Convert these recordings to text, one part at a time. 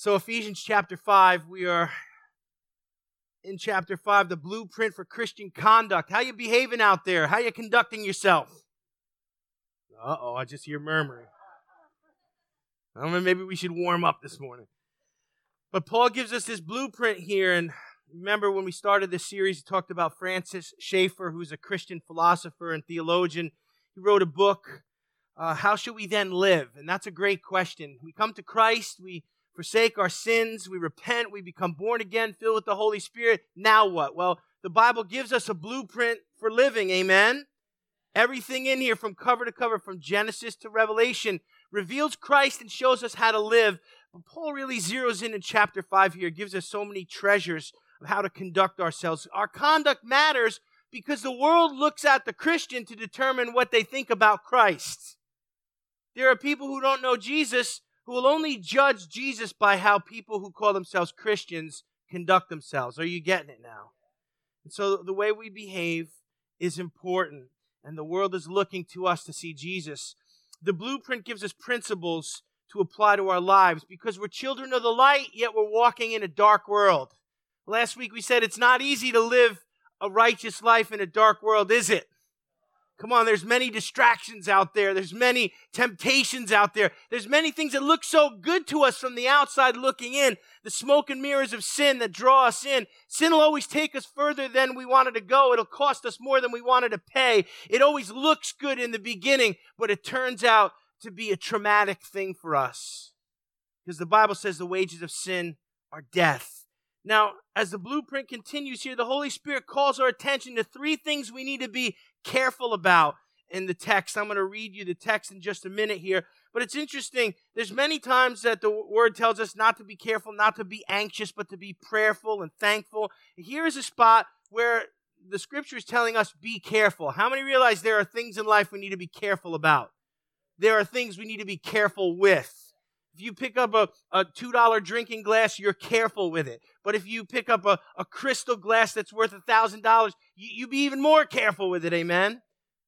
So, Ephesians chapter 5, we are in chapter 5, the blueprint for Christian conduct. How you behaving out there? How you conducting yourself? Uh-oh, I just hear murmuring. I don't know, maybe we should warm up this morning. But Paul gives us this blueprint here, and remember when we started this series, he talked about Francis Schaeffer, who's a Christian philosopher and theologian. He wrote a book, uh, How Should We Then Live? And that's a great question. We come to Christ, we forsake our sins, we repent, we become born again, filled with the Holy Spirit. Now what? Well, the Bible gives us a blueprint for living. Amen. Everything in here from cover to cover, from Genesis to Revelation, reveals Christ and shows us how to live. But Paul really zeroes in in chapter 5 here, gives us so many treasures of how to conduct ourselves. Our conduct matters because the world looks at the Christian to determine what they think about Christ. There are people who don't know Jesus who will only judge Jesus by how people who call themselves Christians conduct themselves. Are you getting it now? And so the way we behave is important, and the world is looking to us to see Jesus. The blueprint gives us principles to apply to our lives because we're children of the light, yet we're walking in a dark world. Last week we said it's not easy to live a righteous life in a dark world, is it? Come on, there's many distractions out there. There's many temptations out there. There's many things that look so good to us from the outside looking in. The smoke and mirrors of sin that draw us in. Sin will always take us further than we wanted to go. It'll cost us more than we wanted to pay. It always looks good in the beginning, but it turns out to be a traumatic thing for us. Because the Bible says the wages of sin are death. Now, as the blueprint continues here, the Holy Spirit calls our attention to three things we need to be careful about in the text. I'm going to read you the text in just a minute here. But it's interesting. There's many times that the word tells us not to be careful, not to be anxious, but to be prayerful and thankful. Here's a spot where the scripture is telling us be careful. How many realize there are things in life we need to be careful about? There are things we need to be careful with. If you pick up a, a $2 drinking glass, you're careful with it. But if you pick up a, a crystal glass that's worth a $1,000, you, you be even more careful with it. Amen?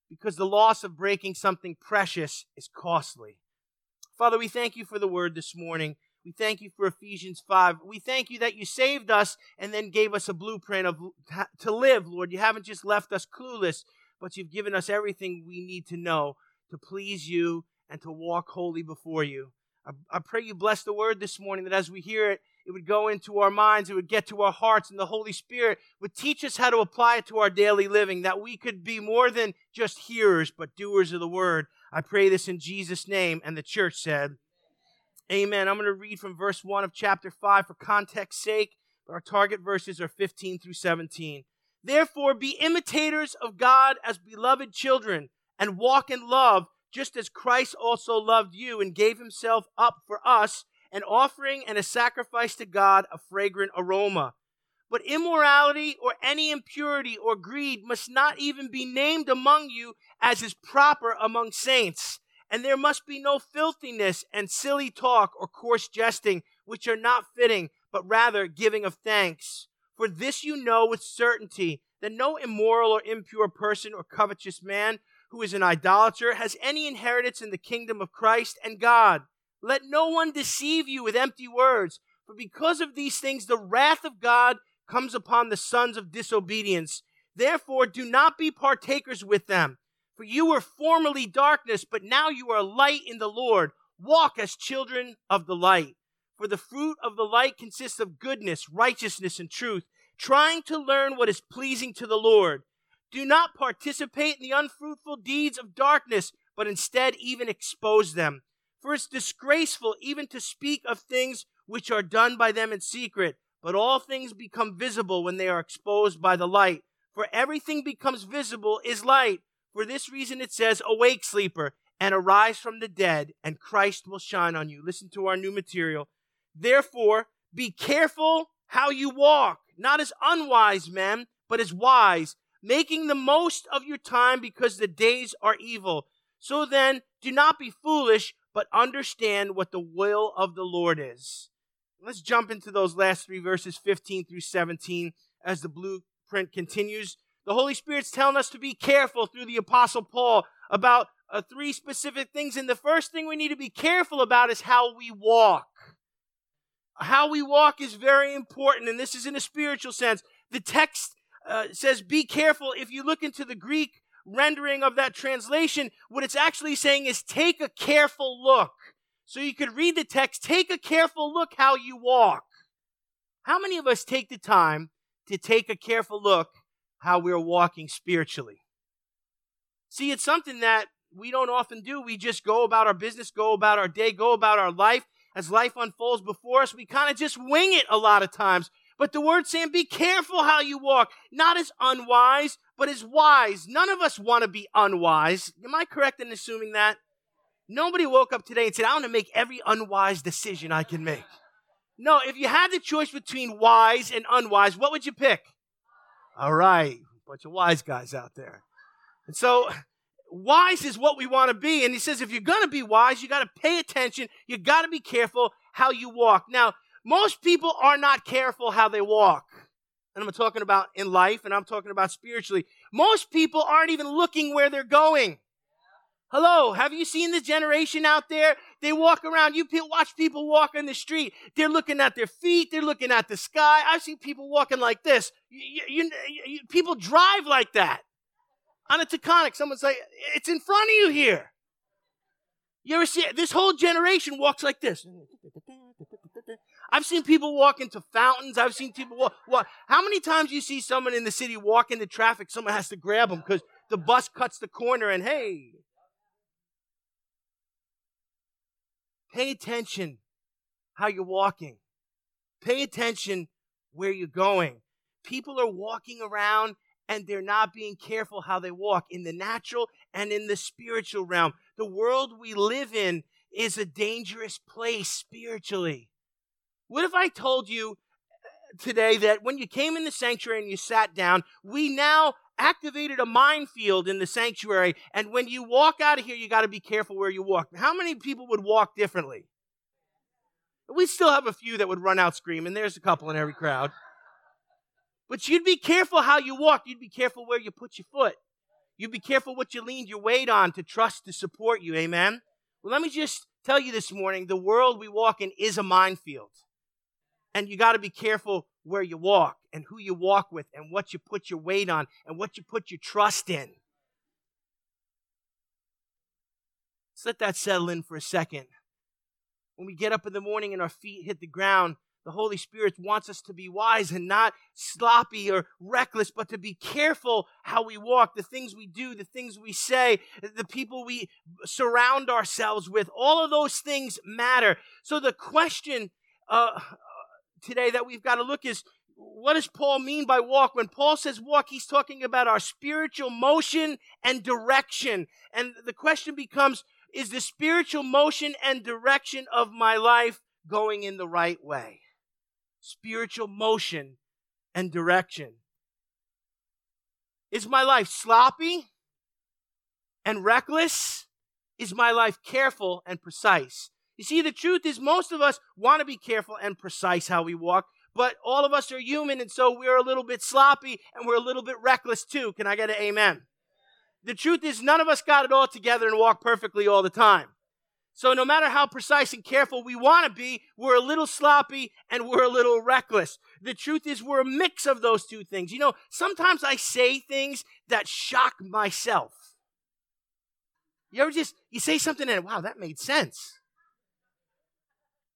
Because the loss of breaking something precious is costly. Father, we thank you for the word this morning. We thank you for Ephesians 5. We thank you that you saved us and then gave us a blueprint of to live, Lord. You haven't just left us clueless, but you've given us everything we need to know to please you and to walk holy before you. I, I pray you bless the word this morning that as we hear it, it would go into our minds, it would get to our hearts, and the Holy Spirit would teach us how to apply it to our daily living, that we could be more than just hearers, but doers of the word. I pray this in Jesus' name. And the church said, Amen. I'm going to read from verse 1 of chapter 5 for context sake, our target verses are 15 through 17. Therefore, be imitators of God as beloved children, and walk in love just as Christ also loved you and gave himself up for us, an offering and a sacrifice to God, a fragrant aroma. But immorality or any impurity or greed must not even be named among you as is proper among saints. And there must be no filthiness and silly talk or coarse jesting, which are not fitting, but rather giving of thanks. For this you know with certainty that no immoral or impure person or covetous man who is an idolater has any inheritance in the kingdom of Christ and God. Let no one deceive you with empty words, for because of these things the wrath of God comes upon the sons of disobedience. Therefore, do not be partakers with them. For you were formerly darkness, but now you are light in the Lord. Walk as children of the light. For the fruit of the light consists of goodness, righteousness, and truth, trying to learn what is pleasing to the Lord. Do not participate in the unfruitful deeds of darkness, but instead even expose them. For it's disgraceful even to speak of things which are done by them in secret, but all things become visible when they are exposed by the light. For everything becomes visible is light. For this reason it says, Awake, sleeper, and arise from the dead, and Christ will shine on you. Listen to our new material. Therefore, be careful how you walk, not as unwise men, but as wise making the most of your time because the days are evil. So then, do not be foolish, but understand what the will of the Lord is. Let's jump into those last three verses, 15 through 17, as the blueprint continues. The Holy Spirit's telling us to be careful through the Apostle Paul about uh, three specific things. And the first thing we need to be careful about is how we walk. how we walk is very important, and this is in a spiritual sense. The text uh, says, Be careful. If you look into the Greek rendering of that translation, what it's actually saying is, Take a careful look. So you could read the text, Take a careful look how you walk. How many of us take the time to take a careful look how we're walking spiritually? See, it's something that we don't often do. We just go about our business, go about our day, go about our life. As life unfolds before us, we kind of just wing it a lot of times. But the word saying, be careful how you walk, not as unwise, but as wise. None of us want to be unwise. Am I correct in assuming that? Nobody woke up today and said, I want to make every unwise decision I can make. No, if you had the choice between wise and unwise, what would you pick? All right, bunch of wise guys out there. And so wise is what we want to be. And he says, if you're going to be wise, you got to pay attention. You got to be careful how you walk. Now, most people are not careful how they walk. And I'm talking about in life and I'm talking about spiritually. Most people aren't even looking where they're going. Hello, have you seen this generation out there? They walk around. You watch people walk on the street. They're looking at their feet. They're looking at the sky. I've seen people walking like this. You, you, you, people drive like that on a Taconic, someone's like, it's in front of you here. You ever see it? This whole generation walks like this. I've seen people walk into fountains. I've seen people walk, walk. How many times you see someone in the city walk into traffic, someone has to grab them because the bus cuts the corner and hey. Pay attention how you're walking. Pay attention where you're going. People are walking around and they're not being careful how they walk in the natural and in the spiritual realm. The world we live in is a dangerous place spiritually. What if I told you uh, today that when you came in the sanctuary and you sat down, we now activated a minefield in the sanctuary, and when you walk out of here, you got to be careful where you walk. How many people would walk differently? We still have a few that would run out screaming. There's a couple in every crowd. But you'd be careful how you walk. You'd be careful where you put your foot. You'd be careful what you leaned your weight on to trust to support you. Amen. Well, let me just tell you this morning the world we walk in is a minefield. And you got to be careful where you walk and who you walk with and what you put your weight on and what you put your trust in. Let's let that settle in for a second. When we get up in the morning and our feet hit the ground, the Holy Spirit wants us to be wise and not sloppy or reckless, but to be careful how we walk, the things we do, the things we say, the people we surround ourselves with. All of those things matter. So the question uh, today that we've got to look is what does Paul mean by walk? When Paul says walk, he's talking about our spiritual motion and direction. And the question becomes, is the spiritual motion and direction of my life going in the right way? spiritual motion and direction. Is my life sloppy and reckless? Is my life careful and precise? You see, the truth is, most of us want to be careful and precise how we walk, but all of us are human, and so we're a little bit sloppy and we're a little bit reckless too. Can I get an amen? The truth is, none of us got it all together and walk perfectly all the time. So, no matter how precise and careful we want to be, we're a little sloppy and we're a little reckless. The truth is, we're a mix of those two things. You know, sometimes I say things that shock myself. You ever just, you say something and, wow, that made sense.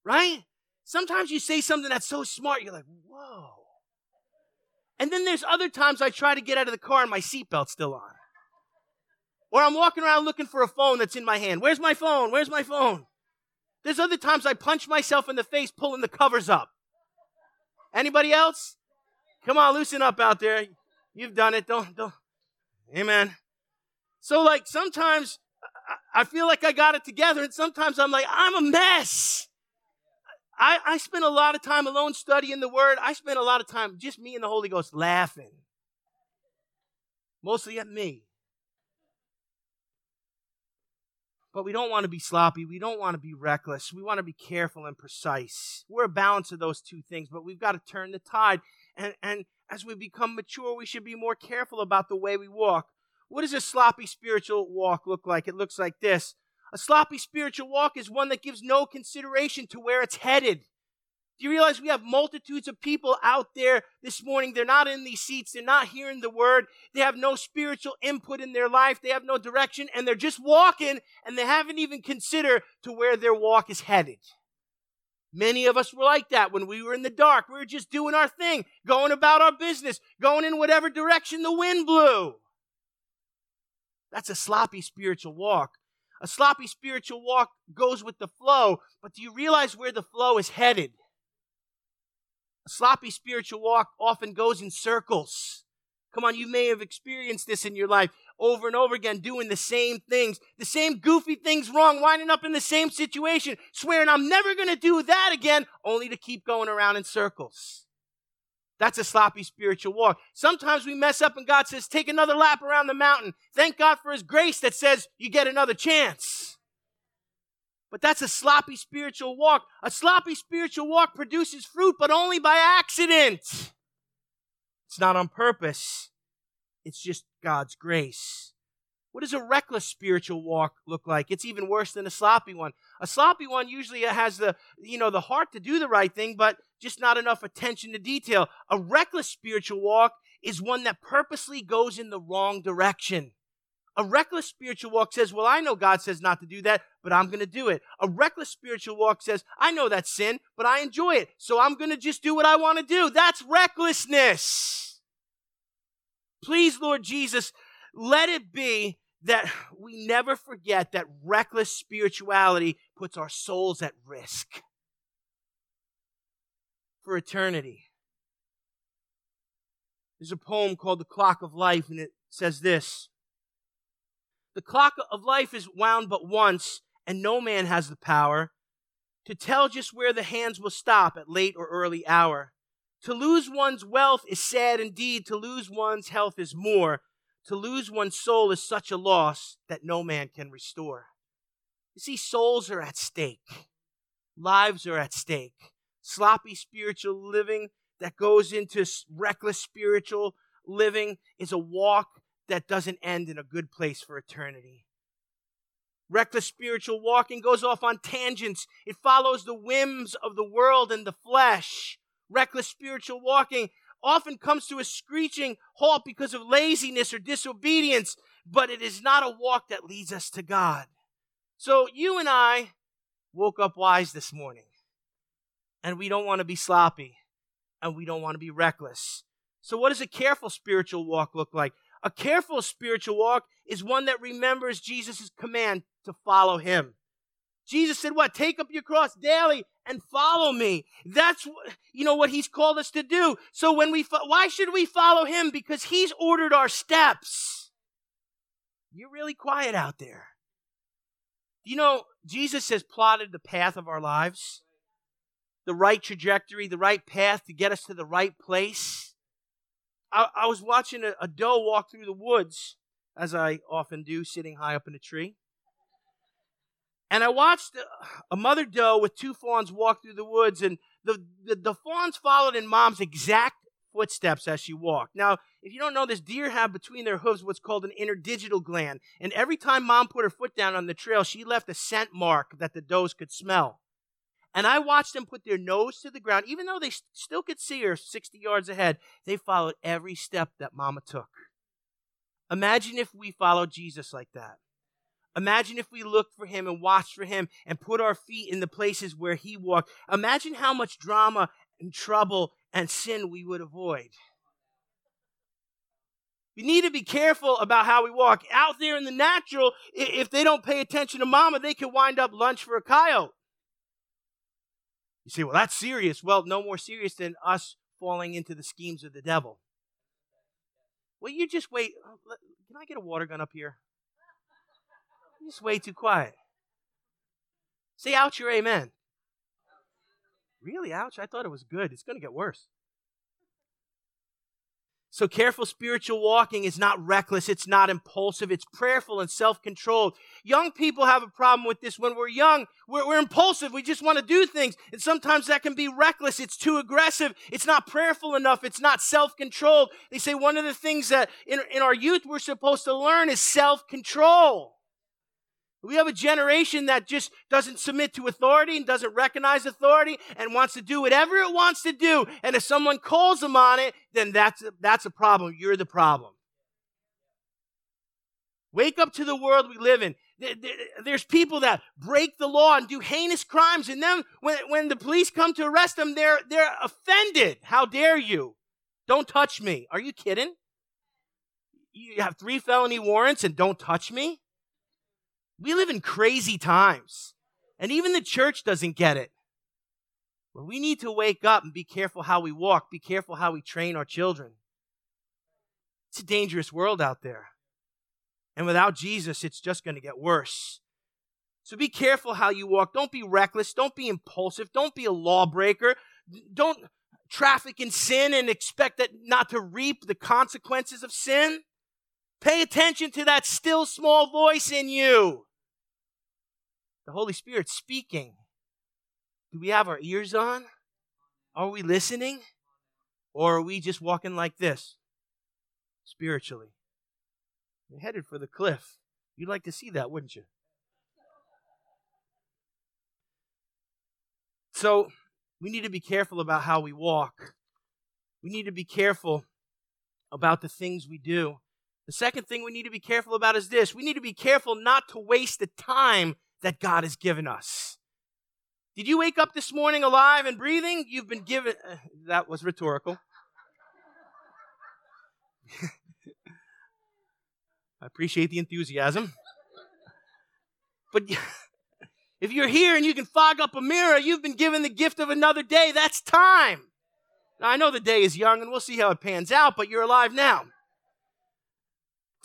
Right? Sometimes you say something that's so smart, you're like, whoa. And then there's other times I try to get out of the car and my seatbelt's still on. Or I'm walking around looking for a phone that's in my hand. Where's my phone? Where's my phone? There's other times I punch myself in the face pulling the covers up. Anybody else? Come on, loosen up out there. You've done it. Don't, don't. Amen. So, like, sometimes I feel like I got it together, and sometimes I'm like, I'm a mess. I, I spend a lot of time alone studying the Word. I spend a lot of time just me and the Holy Ghost laughing. Mostly at me. But we don't want to be sloppy. We don't want to be reckless. We want to be careful and precise. We're a balance of those two things, but we've got to turn the tide. And, and as we become mature, we should be more careful about the way we walk. What does a sloppy spiritual walk look like? It looks like this. A sloppy spiritual walk is one that gives no consideration to where it's headed. Do you realize we have multitudes of people out there this morning? They're not in these seats. They're not hearing the word. They have no spiritual input in their life. They have no direction and they're just walking and they haven't even considered to where their walk is headed. Many of us were like that when we were in the dark. We were just doing our thing, going about our business, going in whatever direction the wind blew. That's a sloppy spiritual walk. A sloppy spiritual walk goes with the flow, but do you realize where the flow is headed? A sloppy spiritual walk often goes in circles. Come on, you may have experienced this in your life over and over again, doing the same things, the same goofy things wrong, winding up in the same situation, swearing I'm never going to do that again, only to keep going around in circles. That's a sloppy spiritual walk. Sometimes we mess up and God says, take another lap around the mountain. Thank God for His grace that says you get another chance. But that's a sloppy spiritual walk. A sloppy spiritual walk produces fruit, but only by accident. It's not on purpose. It's just God's grace. What does a reckless spiritual walk look like? It's even worse than a sloppy one. A sloppy one usually has the, you know, the heart to do the right thing, but just not enough attention to detail. A reckless spiritual walk is one that purposely goes in the wrong direction. A reckless spiritual walk says, Well, I know God says not to do that, but I'm going to do it. A reckless spiritual walk says, I know that's sin, but I enjoy it, so I'm going to just do what I want to do. That's recklessness. Please, Lord Jesus, let it be that we never forget that reckless spirituality puts our souls at risk for eternity. There's a poem called The Clock of Life, and it says this the clock of life is wound but once, and no man has the power to tell just where the hands will stop at late or early hour. To lose one's wealth is sad indeed. To lose one's health is more. To lose one's soul is such a loss that no man can restore. You see, souls are at stake. Lives are at stake. Sloppy spiritual living that goes into reckless spiritual living is a walk that doesn't end in a good place for eternity. Reckless spiritual walking goes off on tangents. It follows the whims of the world and the flesh. Reckless spiritual walking often comes to a screeching halt because of laziness or disobedience, but it is not a walk that leads us to God. So you and I woke up wise this morning, and we don't want to be sloppy, and we don't want to be reckless. So, what does a careful spiritual walk look like? A careful spiritual walk is one that remembers Jesus' command to follow him. Jesus said, What? Take up your cross daily and follow me. That's you know what he's called us to do. So when we why should we follow him? Because he's ordered our steps. You're really quiet out there. You know, Jesus has plotted the path of our lives, the right trajectory, the right path to get us to the right place. I, I was watching a, a doe walk through the woods, as I often do, sitting high up in a tree. And I watched a mother doe with two fawns walk through the woods, and the, the, the, fawns followed in mom's exact footsteps as she walked. Now, if you don't know this, deer have between their hooves what's called an interdigital gland. And every time mom put her foot down on the trail, she left a scent mark that the does could smell. And I watched them put their nose to the ground, even though they still could see her 60 yards ahead. They followed every step that Mama took. Imagine if we followed Jesus like that. Imagine if we looked for him and watched for him and put our feet in the places where he walked. Imagine how much drama and trouble and sin we would avoid. We need to be careful about how we walk. Out there in the natural, if they don't pay attention to mama, they could wind up lunch for a coyote. You say, well, that's serious. Well, no more serious than us falling into the schemes of the devil. Well, you just wait. Oh, can I get a water gun up here? You're just way too quiet. Say out your amen. Really, ouch? I thought it was good. It's going to get worse. So careful spiritual walking is not reckless. It's not impulsive. It's prayerful and self-controlled. Young people have a problem with this. When we're young, we're, we're, impulsive. We just want to do things. And sometimes that can be reckless. It's too aggressive. It's not prayerful enough. It's not self-controlled. They say one of the things that in, in our youth we're supposed to learn is self-control. We have a generation that just doesn't submit to authority and doesn't recognize authority and wants to do whatever it wants to do. And if someone calls them on it, then that's a, that's a problem. You're the problem. Wake up to the world we live in. There's people that break the law and do heinous crimes, and then when, when the police come to arrest them, they're, they're offended. How dare you? Don't touch me. Are you kidding? You have three felony warrants and don't touch me? We live in crazy times. And even the church doesn't get it. Well, we need to wake up and be careful how we walk, be careful how we train our children. It's a dangerous world out there. And without Jesus, it's just going to get worse. So be careful how you walk. Don't be reckless. Don't be impulsive. Don't be a lawbreaker. Don't traffic in sin and expect that not to reap the consequences of sin. Pay attention to that still small voice in you. The Holy Spirit speaking. Do we have our ears on? Are we listening? Or are we just walking like this spiritually? You're headed for the cliff. You'd like to see that, wouldn't you? So, we need to be careful about how we walk. We need to be careful about the things we do. The second thing we need to be careful about is this we need to be careful not to waste the time that God has given us. Did you wake up this morning alive and breathing? You've been given. Uh, that was rhetorical. I appreciate the enthusiasm. But if you're here and you can fog up a mirror, you've been given the gift of another day. That's time. Now, I know the day is young and we'll see how it pans out, but you're alive now.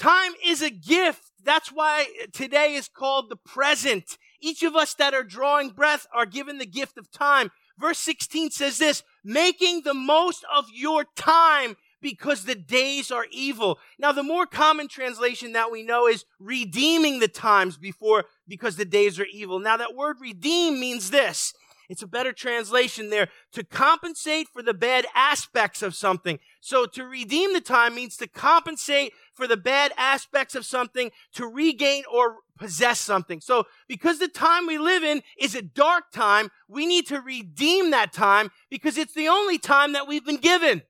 Time is a gift. That's why today is called the present. Each of us that are drawing breath are given the gift of time. Verse 16 says this, making the most of your time because the days are evil. Now, the more common translation that we know is redeeming the times before because the days are evil. Now, that word redeem means this. It's a better translation there to compensate for the bad aspects of something. So to redeem the time means to compensate for the bad aspects of something, to regain or possess something. So because the time we live in is a dark time, we need to redeem that time because it's the only time that we've been given.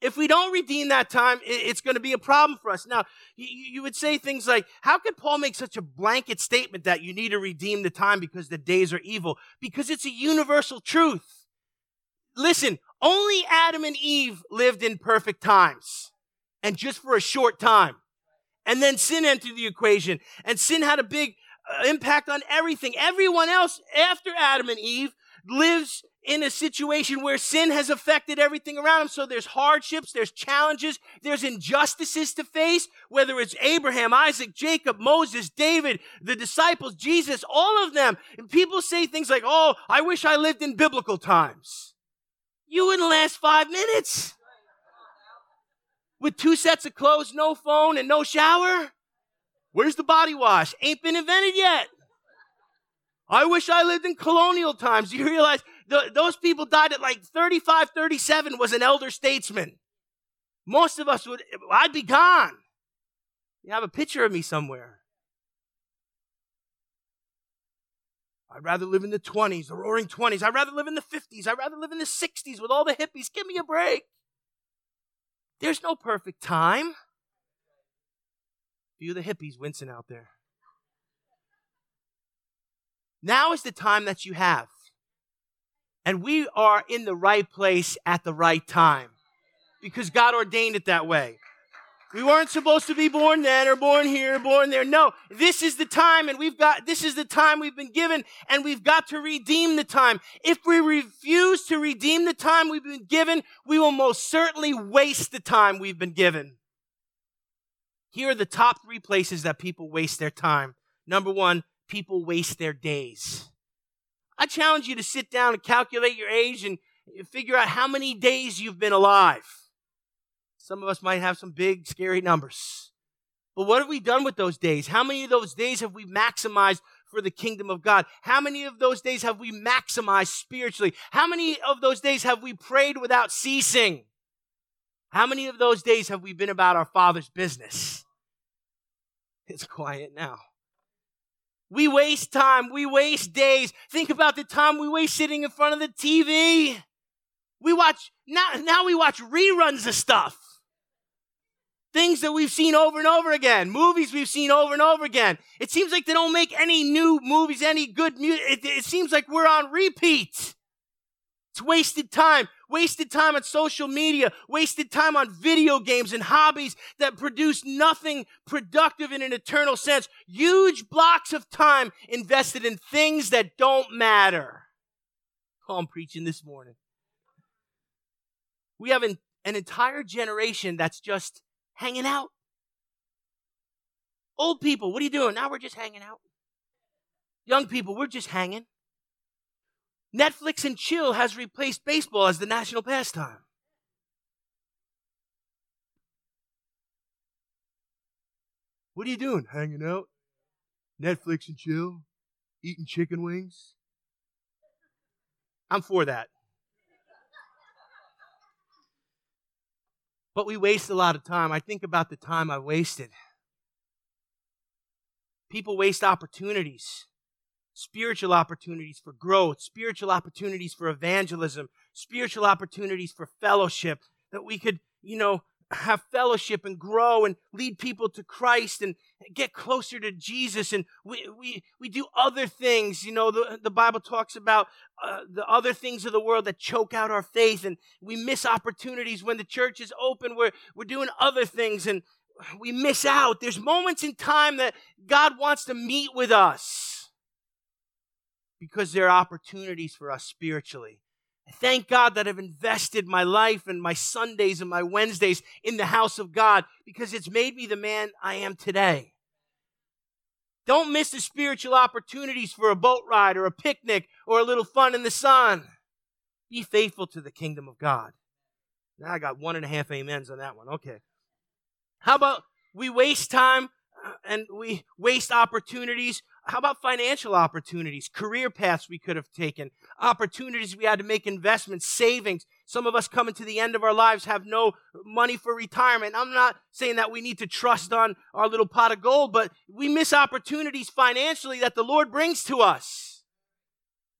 If we don't redeem that time, it's going to be a problem for us. Now, you would say things like, how could Paul make such a blanket statement that you need to redeem the time because the days are evil? Because it's a universal truth. Listen, only Adam and Eve lived in perfect times and just for a short time. And then sin entered the equation and sin had a big uh, impact on everything. Everyone else after Adam and Eve lives in a situation where sin has affected everything around him. So there's hardships, there's challenges, there's injustices to face, whether it's Abraham, Isaac, Jacob, Moses, David, the disciples, Jesus, all of them. And people say things like, Oh, I wish I lived in biblical times. You wouldn't last five minutes. With two sets of clothes, no phone, and no shower? Where's the body wash? Ain't been invented yet. I wish I lived in colonial times. You realize those people died at like 35, 37 was an elder statesman. Most of us would, I'd be gone. You have a picture of me somewhere. I'd rather live in the 20s, the roaring 20s. I'd rather live in the 50s. I'd rather live in the 60s with all the hippies. Give me a break. There's no perfect time. Few of the hippies wincing out there. Now is the time that you have. And we are in the right place at the right time because God ordained it that way. We weren't supposed to be born then or born here, or born there. No, this is the time and we've got, this is the time we've been given and we've got to redeem the time. If we refuse to redeem the time we've been given, we will most certainly waste the time we've been given. Here are the top three places that people waste their time. Number one, people waste their days. I challenge you to sit down and calculate your age and figure out how many days you've been alive. Some of us might have some big, scary numbers. But what have we done with those days? How many of those days have we maximized for the kingdom of God? How many of those days have we maximized spiritually? How many of those days have we prayed without ceasing? How many of those days have we been about our Father's business? It's quiet now. We waste time. We waste days. Think about the time we waste sitting in front of the TV. We watch, now, now we watch reruns of stuff. Things that we've seen over and over again. Movies we've seen over and over again. It seems like they don't make any new movies, any good music. It, it seems like we're on repeat. It's wasted time. Wasted time on social media. Wasted time on video games and hobbies that produce nothing productive in an eternal sense. Huge blocks of time invested in things that don't matter. Oh, I'm preaching this morning. We have an, an entire generation that's just hanging out. Old people, what are you doing? Now we're just hanging out. Young people, we're just hanging. Netflix and chill has replaced baseball as the national pastime. What are you doing? Hanging out? Netflix and chill? Eating chicken wings? I'm for that. But we waste a lot of time. I think about the time I wasted. People waste opportunities spiritual opportunities for growth, spiritual opportunities for evangelism, spiritual opportunities for fellowship, that we could, you know, have fellowship and grow and lead people to Christ and get closer to Jesus. And we, we, we do other things. You know, the, the Bible talks about uh, the other things of the world that choke out our faith. And we miss opportunities when the church is open. We're, we're doing other things and we miss out. There's moments in time that God wants to meet with us because there are opportunities for us spiritually. Thank God that I've invested my life and my Sundays and my Wednesdays in the house of God because it's made me the man I am today. Don't miss the spiritual opportunities for a boat ride or a picnic or a little fun in the sun. Be faithful to the kingdom of God. Now I got one and a half amens on that one. Okay. How about we waste time uh, and we waste opportunities how about financial opportunities, career paths we could have taken, opportunities we had to make investments, savings? Some of us coming to the end of our lives have no money for retirement. I'm not saying that we need to trust on our little pot of gold, but we miss opportunities financially that the Lord brings to us.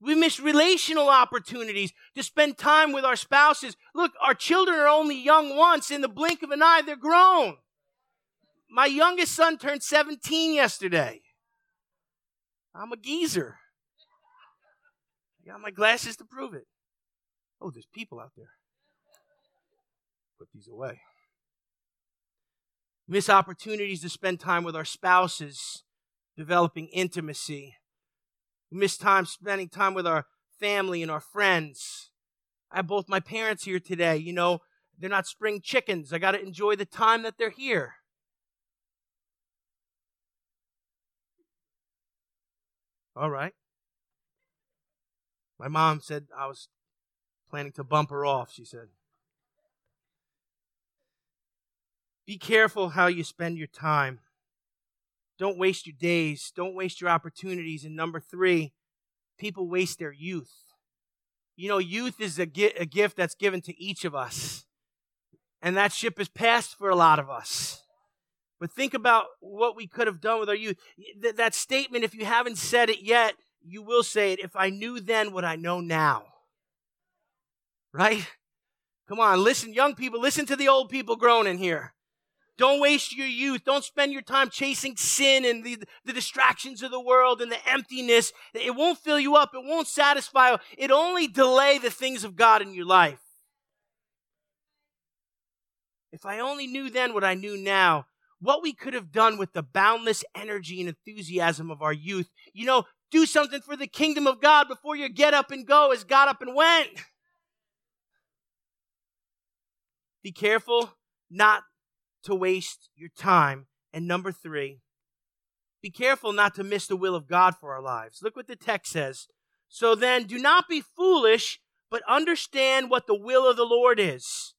We miss relational opportunities to spend time with our spouses. Look, our children are only young once. In the blink of an eye, they're grown. My youngest son turned 17 yesterday. I'm a geezer. I got my glasses to prove it. Oh, there's people out there. Put these away. Miss opportunities to spend time with our spouses, developing intimacy. miss time spending time with our family and our friends. I have both my parents here today. You know, they're not spring chickens. I got to enjoy the time that they're here. All right. My mom said I was planning to bump her off, she said. Be careful how you spend your time. Don't waste your days. Don't waste your opportunities. And number three, people waste their youth. You know, youth is a, a gift that's given to each of us. And that ship has passed for a lot of us. But think about what we could have done with our youth. Th- that statement, if you haven't said it yet, you will say it. If I knew then what I know now. Right? Come on, listen, young people, listen to the old people groaning here. Don't waste your youth. Don't spend your time chasing sin and the, the distractions of the world and the emptiness. It won't fill you up. It won't satisfy. It only delay the things of God in your life. If I only knew then what I knew now, what we could have done with the boundless energy and enthusiasm of our youth. You know, do something for the kingdom of God before you get up and go as got up and went. Be careful not to waste your time. And number three, be careful not to miss the will of God for our lives. Look what the text says. So then, do not be foolish, but understand what the will of the Lord is.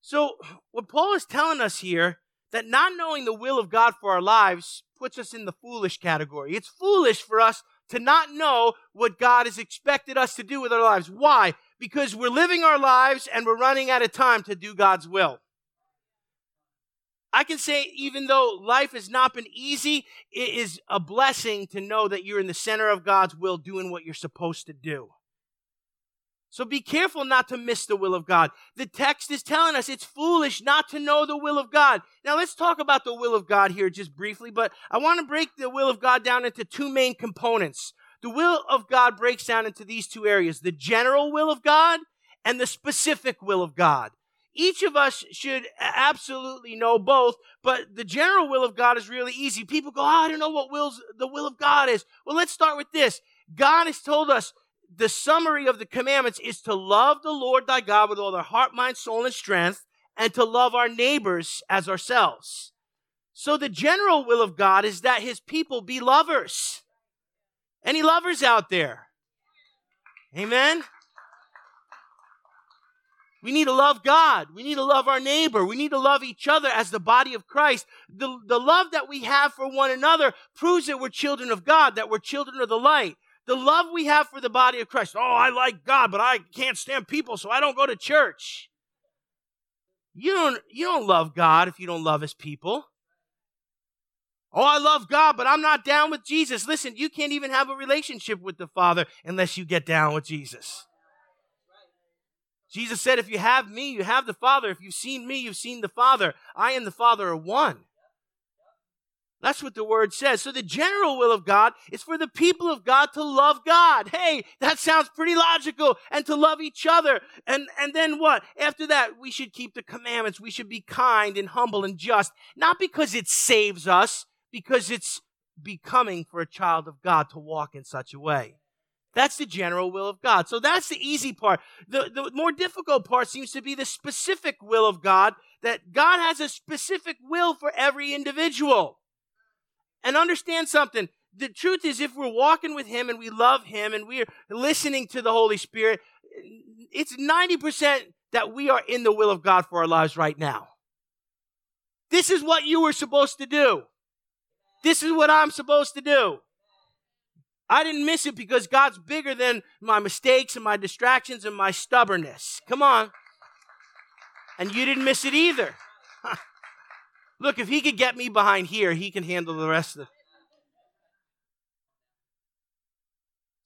So, what Paul is telling us here that not knowing the will of God for our lives puts us in the foolish category. It's foolish for us to not know what God has expected us to do with our lives. Why? Because we're living our lives and we're running out of time to do God's will. I can say, even though life has not been easy, it is a blessing to know that you're in the center of God's will doing what you're supposed to do. So be careful not to miss the will of God. The text is telling us it's foolish not to know the will of God. Now let's talk about the will of God here just briefly, but I want to break the will of God down into two main components. The will of God breaks down into these two areas the general will of God and the specific will of God. Each of us should absolutely know both, but the general will of God is really easy. People go, oh, I don't know what wills, the will of God is. Well, let's start with this. God has told us the summary of the commandments is to love the Lord thy God with all their heart, mind, soul, and strength, and to love our neighbors as ourselves. So the general will of God is that his people be lovers. Any lovers out there? Amen. We need to love God. We need to love our neighbor. We need to love each other as the body of Christ. The, the love that we have for one another proves that we're children of God, that we're children of the light. The love we have for the body of Christ. Oh, I like God, but I can't stand people, so I don't go to church. You don't, you don't love God if you don't love his people. Oh, I love God, but I'm not down with Jesus. Listen, you can't even have a relationship with the Father unless you get down with Jesus. Jesus said, If you have me, you have the Father. If you've seen me, you've seen the Father. I and the Father are one. That's what the word says. So the general will of God is for the people of God to love God. Hey, that sounds pretty logical. And to love each other. And, and then what? After that, we should keep the commandments. We should be kind and humble and just. Not because it saves us, because it's becoming for a child of God to walk in such a way. That's the general will of God. So that's the easy part. The, the more difficult part seems to be the specific will of God, that God has a specific will for every individual. And understand something. The truth is, if we're walking with Him and we love Him and we're listening to the Holy Spirit, it's 90% that we are in the will of God for our lives right now. This is what you were supposed to do. This is what I'm supposed to do. I didn't miss it because God's bigger than my mistakes and my distractions and my stubbornness. Come on. And you didn't miss it either. Look, if he could get me behind here, he can handle the rest of the.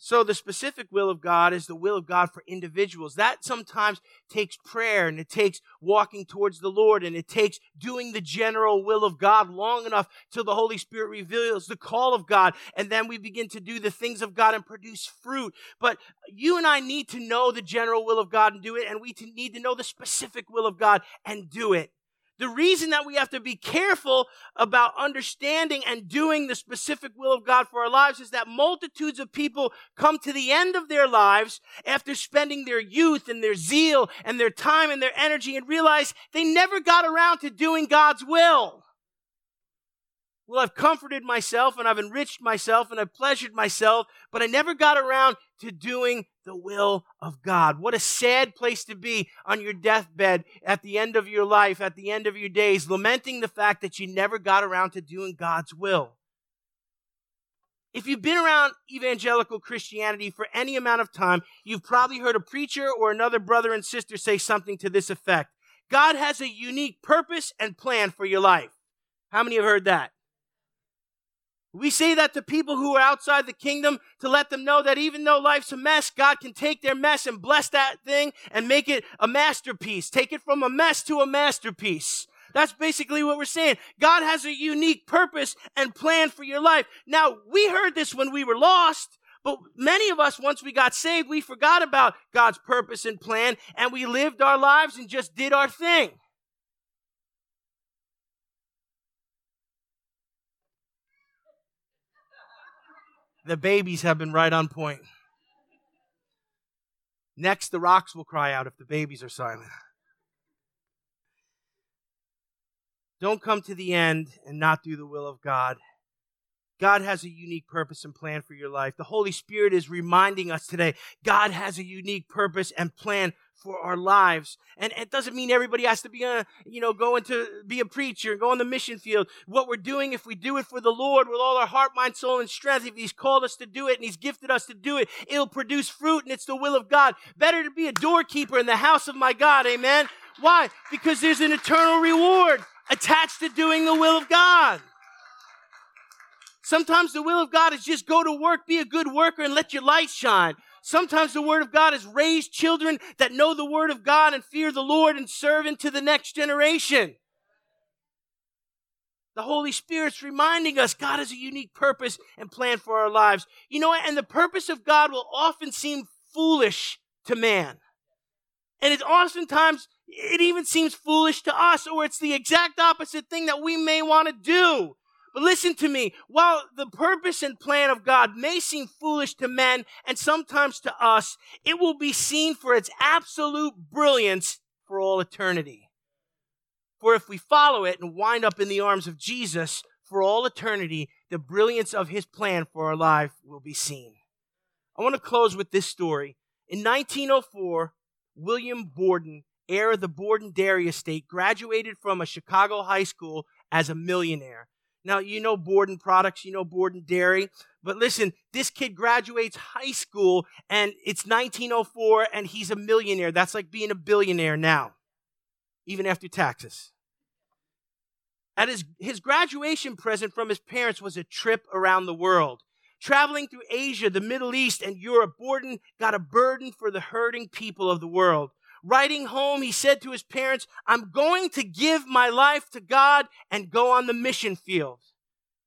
So, the specific will of God is the will of God for individuals. That sometimes takes prayer and it takes walking towards the Lord and it takes doing the general will of God long enough till the Holy Spirit reveals the call of God. And then we begin to do the things of God and produce fruit. But you and I need to know the general will of God and do it, and we need to know the specific will of God and do it. The reason that we have to be careful about understanding and doing the specific will of God for our lives is that multitudes of people come to the end of their lives after spending their youth and their zeal and their time and their energy and realize they never got around to doing God's will. Well, I've comforted myself and I've enriched myself and I've pleasured myself, but I never got around to doing the will of God. What a sad place to be on your deathbed at the end of your life, at the end of your days, lamenting the fact that you never got around to doing God's will. If you've been around evangelical Christianity for any amount of time, you've probably heard a preacher or another brother and sister say something to this effect God has a unique purpose and plan for your life. How many have heard that? We say that to people who are outside the kingdom to let them know that even though life's a mess, God can take their mess and bless that thing and make it a masterpiece. Take it from a mess to a masterpiece. That's basically what we're saying. God has a unique purpose and plan for your life. Now, we heard this when we were lost, but many of us, once we got saved, we forgot about God's purpose and plan and we lived our lives and just did our thing. The babies have been right on point. Next, the rocks will cry out if the babies are silent. Don't come to the end and not do the will of God. God has a unique purpose and plan for your life. The Holy Spirit is reminding us today God has a unique purpose and plan for our lives. And it doesn't mean everybody has to be a, you know, going to be a preacher, go on the mission field. What we're doing, if we do it for the Lord with all our heart, mind, soul, and strength, if He's called us to do it and He's gifted us to do it, it'll produce fruit and it's the will of God. Better to be a doorkeeper in the house of my God. Amen. Why? Because there's an eternal reward attached to doing the will of God. Sometimes the will of God is just go to work, be a good worker, and let your light shine. Sometimes the word of God has raised children that know the word of God and fear the Lord and serve into the next generation. The Holy Spirit's reminding us God has a unique purpose and plan for our lives. You know? And the purpose of God will often seem foolish to man. And it oftentimes, it even seems foolish to us, or it's the exact opposite thing that we may want to do. But listen to me. While the purpose and plan of God may seem foolish to men and sometimes to us, it will be seen for its absolute brilliance for all eternity. For if we follow it and wind up in the arms of Jesus for all eternity, the brilliance of his plan for our life will be seen. I want to close with this story. In 1904, William Borden, heir of the Borden Dairy Estate, graduated from a Chicago high school as a millionaire. Now, you know Borden products, you know Borden Dairy, but listen, this kid graduates high school and it's 1904 and he's a millionaire. That's like being a billionaire now, even after taxes. At his, his graduation present from his parents was a trip around the world. Traveling through Asia, the Middle East, and Europe, Borden got a burden for the hurting people of the world. Writing home, he said to his parents, I'm going to give my life to God and go on the mission field.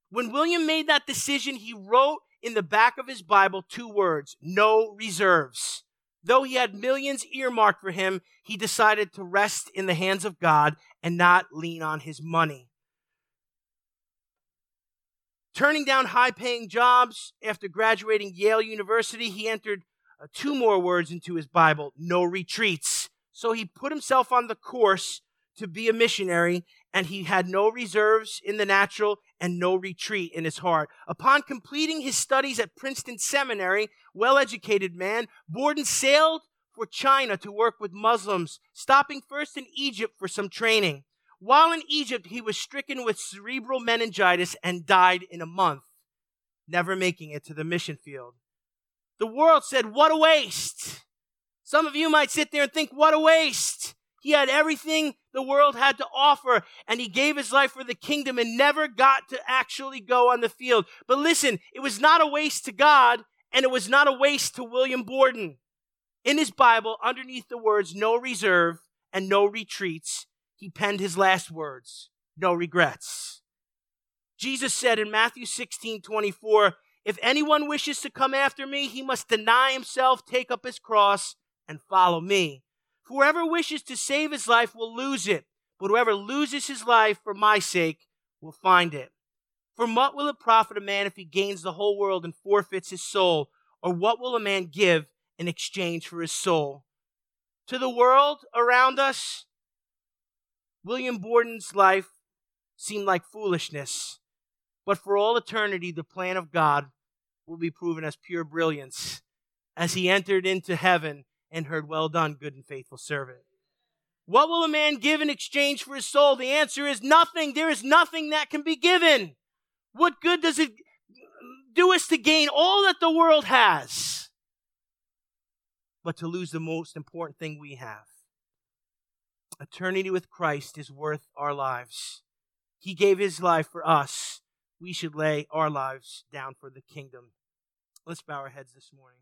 When William made that decision, he wrote in the back of his Bible two words, no reserves. Though he had millions earmarked for him, he decided to rest in the hands of God and not lean on his money. Turning down high paying jobs after graduating Yale University, he entered uh, two more words into his Bible no retreats. So he put himself on the course to be a missionary, and he had no reserves in the natural and no retreat in his heart. Upon completing his studies at Princeton Seminary, well educated man, Borden sailed for China to work with Muslims, stopping first in Egypt for some training. While in Egypt, he was stricken with cerebral meningitis and died in a month, never making it to the mission field. The world said, What a waste! Some of you might sit there and think, What a waste! He had everything the world had to offer, and he gave his life for the kingdom and never got to actually go on the field. But listen, it was not a waste to God, and it was not a waste to William Borden. In his Bible, underneath the words no reserve and no retreats, he penned his last words no regrets. Jesus said in Matthew 16 24, If anyone wishes to come after me, he must deny himself, take up his cross, and follow me. Whoever wishes to save his life will lose it, but whoever loses his life for my sake will find it. For what will it profit a man if he gains the whole world and forfeits his soul? Or what will a man give in exchange for his soul? To the world around us, William Borden's life seemed like foolishness, but for all eternity, the plan of God will be proven as pure brilliance as he entered into heaven and heard, Well done, good and faithful servant. What will a man give in exchange for his soul? The answer is nothing. There is nothing that can be given. What good does it do us to gain all that the world has, but to lose the most important thing we have? Eternity with Christ is worth our lives. He gave his life for us. We should lay our lives down for the kingdom. Let's bow our heads this morning.